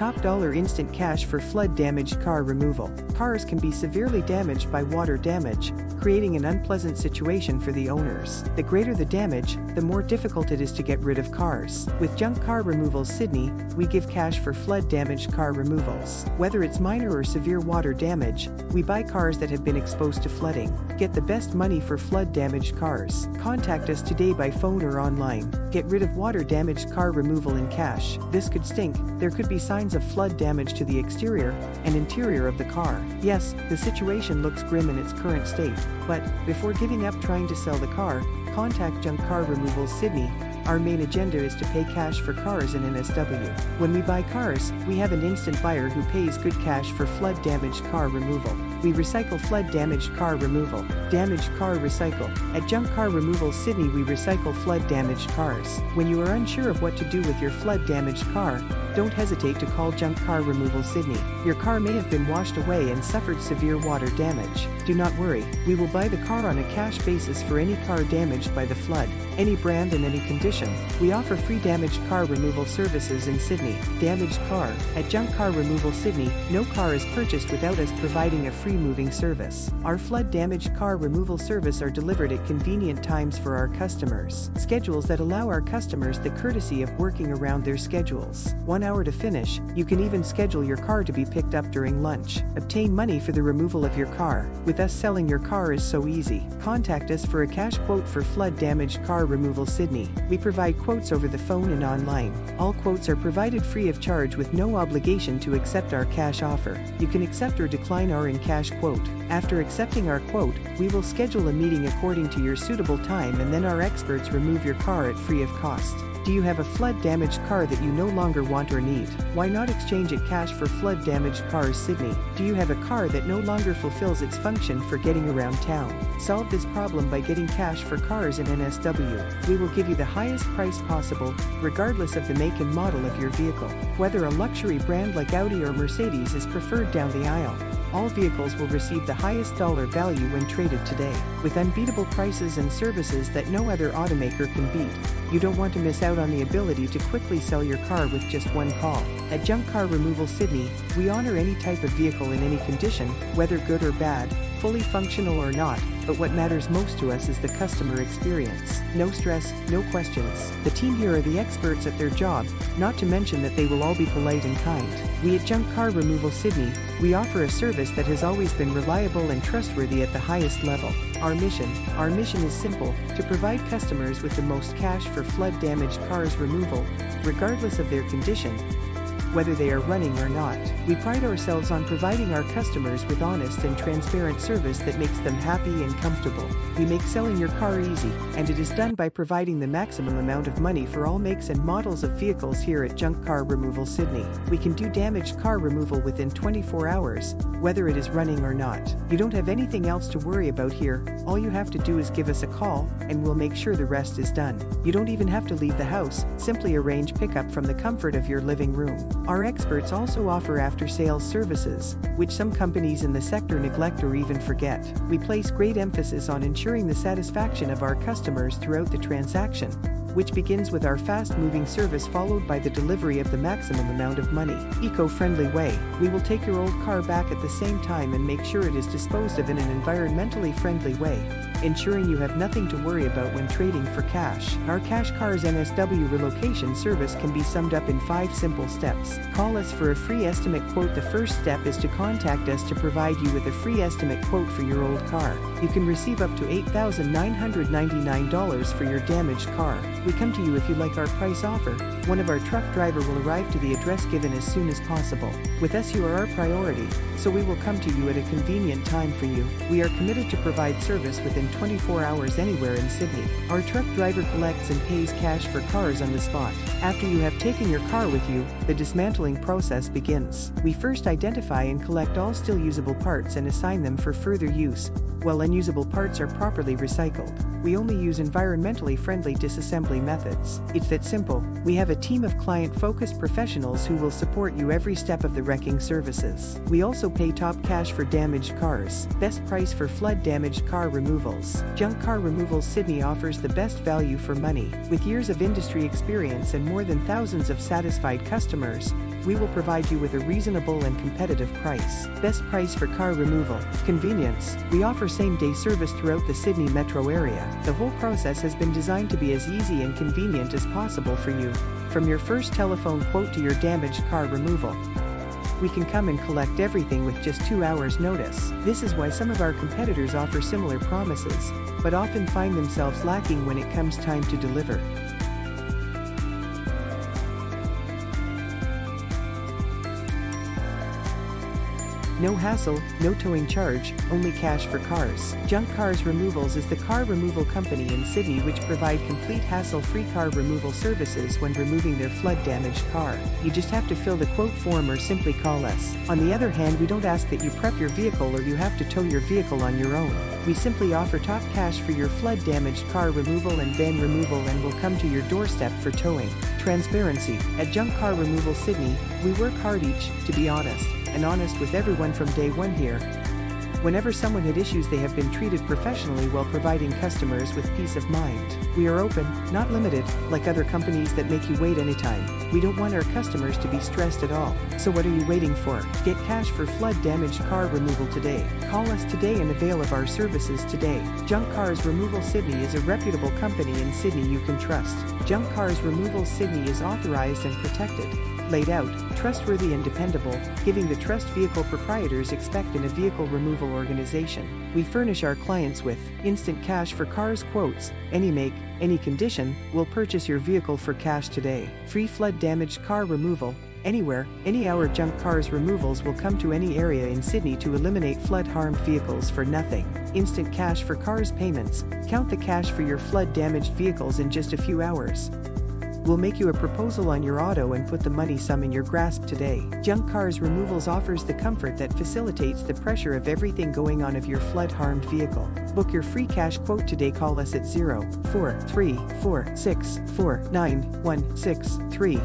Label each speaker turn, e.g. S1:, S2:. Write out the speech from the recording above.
S1: Top dollar instant cash for flood damaged car removal. Cars can be severely damaged by water damage, creating an unpleasant situation for the owners. The greater the damage, the more difficult it is to get rid of cars. With Junk Car Removals Sydney, we give cash for flood damaged car removals. Whether it's minor or severe water damage, we buy cars that have been exposed to flooding. Get the best money for flood damaged cars. Contact us today by phone or online. Get rid of water damaged car removal in cash. This could stink. There could be signs of flood damage to the exterior and interior of the car. Yes, the situation looks grim in its current state, but before giving up trying to sell the car, contact Junk Car Removals Sydney. Our main agenda is to pay cash for cars in NSW. When we buy cars, we have an instant buyer who pays good cash for flood damaged car removal. We recycle flood damaged car removal. Damaged car recycle. At Junk Car Removal Sydney, we recycle flood damaged cars. When you are unsure of what to do with your flood damaged car, don't hesitate to call Junk Car Removal Sydney. Your car may have been washed away and suffered severe water damage. Do not worry, we will buy the car on a cash basis for any car damaged by the flood, any brand and any condition. We offer free damaged car removal services in Sydney. Damaged car. At Junk Car Removal Sydney, no car is purchased without us providing a free moving service. Our flood damaged car removal service are delivered at convenient times for our customers. Schedules that allow our customers the courtesy of working around their schedules. One hour to finish, you can even schedule your car to be picked up during lunch. Obtain money for the removal of your car. With us selling your car is so easy. Contact us for a cash quote for flood damaged car removal Sydney. We provide quotes over the phone and online. All quotes are provided free of charge with no obligation to accept our cash offer. You can accept or decline our in cash quote. After accepting our quote, we will schedule a meeting according to your suitable time and then our experts remove your car at free of cost. Do you have a flood damaged car that you no longer want or need? Why not exchange it cash for flood damaged cars Sydney? Do you have a car that no longer fulfills its function for getting around town? Solve this problem by getting cash for cars in NSW. We will give you the highest price possible, regardless of the make and model of your vehicle. Whether a luxury brand like Audi or Mercedes is preferred down the aisle. All vehicles will receive the highest dollar value when traded today, with unbeatable prices and services that no other automaker can beat. You don't want to miss out on the ability to quickly sell your car with just one call. At Junk Car Removal Sydney, we honor any type of vehicle in any condition, whether good or bad, fully functional or not, but what matters most to us is the customer experience. No stress, no questions. The team here are the experts at their job, not to mention that they will all be polite and kind. We at Junk Car Removal Sydney, we offer a service that has always been reliable and trustworthy at the highest level. Our mission, our mission is simple, to provide customers with the most cash for flood damaged cars removal, regardless of their condition, whether they are running or not. We pride ourselves on providing our customers with honest and transparent service that makes them happy and comfortable. We make selling your car easy, and it is done by providing the maximum amount of money for all makes and models of vehicles here at Junk Car Removal Sydney. We can do damaged car removal within 24 hours, whether it is running or not. You don't have anything else to worry about here. All you have to do is give us a call, and we'll make sure the rest is done. You don't even have to leave the house, simply arrange pickup from the comfort of your living room. Our experts also offer after sales services, which some companies in the sector neglect or even forget. We place great emphasis on ensuring the satisfaction of our customers throughout the transaction which begins with our fast moving service followed by the delivery of the maximum amount of money. Eco friendly way. We will take your old car back at the same time and make sure it is disposed of in an environmentally friendly way, ensuring you have nothing to worry about when trading for cash. Our Cash Cars NSW relocation service can be summed up in five simple steps. Call us for a free estimate quote. The first step is to contact us to provide you with a free estimate quote for your old car. You can receive up to $8,999 for your damaged car. We come to you if you like our price offer. One of our truck driver will arrive to the address given as soon as possible. With us you are our priority, so we will come to you at a convenient time for you. We are committed to provide service within 24 hours anywhere in Sydney. Our truck driver collects and pays cash for cars on the spot. After you have taken your car with you, the dismantling process begins. We first identify and collect all still usable parts and assign them for further use, while unusable parts are properly recycled. We only use environmentally friendly disassembly methods. It's that simple. We have a team of client focused professionals who will support you every step of the wrecking services. We also pay top cash for damaged cars, best price for flood damaged car removals. Junk Car Removals Sydney offers the best value for money. With years of industry experience and more than thousands of satisfied customers, we will provide you with a reasonable and competitive price. Best price for car removal. Convenience. We offer same day service throughout the Sydney metro area. The whole process has been designed to be as easy and convenient as possible for you. From your first telephone quote to your damaged car removal. We can come and collect everything with just two hours' notice. This is why some of our competitors offer similar promises, but often find themselves lacking when it comes time to deliver. No hassle, no towing charge, only cash for cars. Junk Cars Removals is the car removal company in Sydney which provide complete hassle-free car removal services when removing their flood-damaged car. You just have to fill the quote form or simply call us. On the other hand, we don't ask that you prep your vehicle or you have to tow your vehicle on your own. We simply offer top cash for your flood-damaged car removal and van removal and will come to your doorstep for towing. Transparency. At Junk Car Removal Sydney, we work hard each, to be honest and honest with everyone from day one here. Whenever someone had issues, they have been treated professionally while providing customers with peace of mind. We are open, not limited, like other companies that make you wait anytime. We don't want our customers to be stressed at all. So, what are you waiting for? Get cash for flood damaged car removal today. Call us today and avail of our services today. Junk Cars Removal Sydney is a reputable company in Sydney you can trust. Junk Cars Removal Sydney is authorized and protected laid out, trustworthy and dependable, giving the trust vehicle proprietors expect in a vehicle removal organization. We furnish our clients with instant cash for cars quotes, any make, any condition, we'll purchase your vehicle for cash today. Free flood damaged car removal, anywhere, any hour junk cars removals will come to any area in Sydney to eliminate flood harmed vehicles for nothing. Instant cash for cars payments, count the cash for your flood damaged vehicles in just a few hours. We'll make you a proposal on your auto and put the money sum in your grasp today. Junk Cars Removals offers the comfort that facilitates the pressure of everything going on of your flood harmed vehicle. Book your free cash quote today. Call us at 0 4 3 4 6 4 9 1 6 3